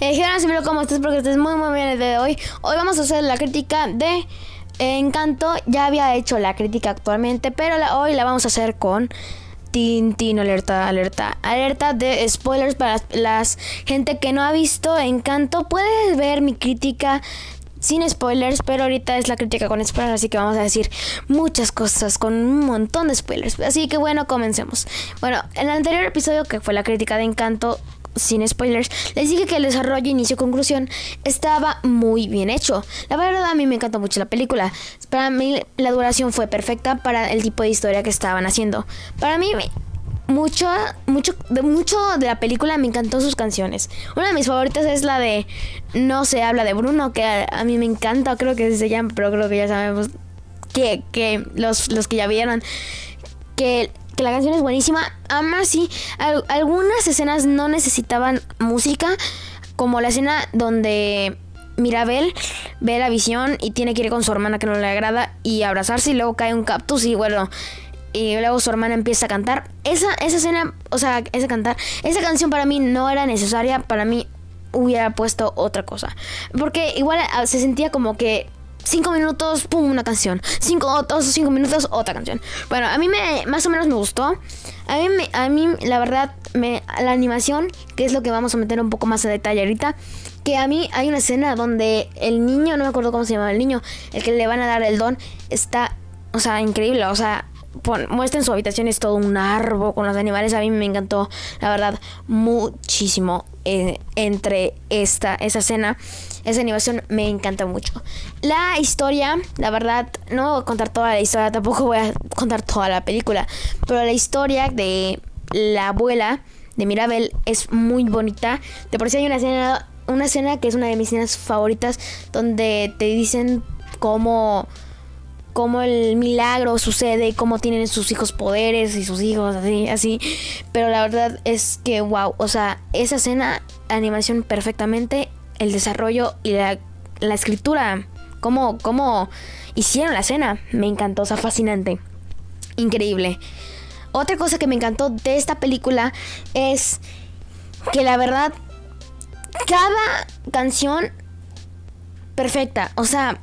Eh, hola, ¿cómo estás? Porque estés muy, muy bien el día de hoy. Hoy vamos a hacer la crítica de Encanto. Ya había hecho la crítica actualmente, pero hoy la vamos a hacer con Tintín, alerta, alerta, alerta de spoilers para las gente que no ha visto Encanto. Puedes ver mi crítica sin spoilers, pero ahorita es la crítica con spoilers, así que vamos a decir muchas cosas con un montón de spoilers. Así que bueno, comencemos. Bueno, en el anterior episodio que fue la crítica de Encanto, sin spoilers, les dije que el desarrollo, inicio conclusión estaba muy bien hecho. La verdad a mí me encantó mucho la película. Para mí la duración fue perfecta para el tipo de historia que estaban haciendo. Para mí mucho, mucho, de mucho de la película me encantó sus canciones. Una de mis favoritas es la de No se habla de Bruno, que a, mí me encanta, creo que se llama, pero creo que ya sabemos que, que los, los que ya vieron, que, que la canción es buenísima. Además, sí, algunas escenas no necesitaban música, como la escena donde Mirabel ve la visión y tiene que ir con su hermana que no le agrada y abrazarse y luego cae un cactus y bueno y luego su hermana empieza a cantar. Esa, esa escena, o sea, cantar, esa canción para mí no era necesaria, para mí hubiera puesto otra cosa. Porque igual ah, se sentía como que cinco minutos, pum, una canción. Cinco, otros cinco minutos, otra canción. Bueno, a mí me, más o menos me gustó. A mí, me, a mí la verdad, me, la animación, que es lo que vamos a meter un poco más a detalle ahorita, que a mí hay una escena donde el niño, no me acuerdo cómo se llama el niño, el que le van a dar el don, está, o sea, increíble, o sea, muestra en su habitación es todo un árbol con los animales. A mí me encantó, la verdad, muchísimo eh, entre esta, esa escena. Esa animación me encanta mucho. La historia, la verdad, no voy a contar toda la historia, tampoco voy a contar toda la película. Pero la historia de la abuela de Mirabel es muy bonita. De por sí hay una escena, una escena que es una de mis escenas favoritas donde te dicen cómo cómo el milagro sucede, cómo tienen sus hijos poderes y sus hijos así, así. Pero la verdad es que, wow, o sea, esa escena, animación perfectamente, el desarrollo y la, escritura, cómo, cómo hicieron la escena, me encantó, o sea, fascinante, increíble. Otra cosa que me encantó de esta película es que la verdad, cada canción perfecta, o sea,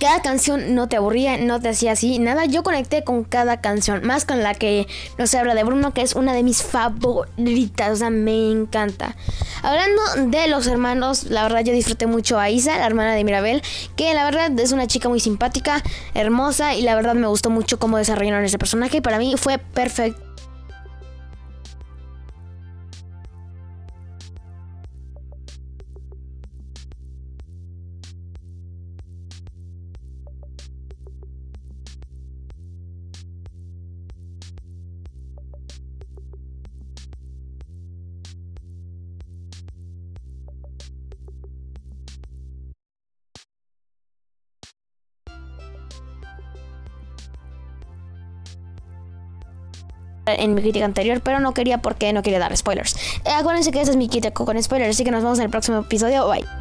cada canción no te aburría, no te hacía así, nada. Yo conecté con cada canción, más con la que no se habla de Bruno, que es una de mis favoritas, o sea, me encanta. Hablando de los hermanos, la verdad yo disfruté mucho a Isa, la hermana de Mirabel, que la verdad es una chica muy simpática, hermosa, y la verdad me gustó mucho cómo desarrollaron ese personaje, y para mí fue perfecto. En mi crítica anterior, pero no quería porque no quería dar spoilers. Eh, acuérdense que esa es mi crítica con spoilers, así que nos vemos en el próximo episodio. Bye.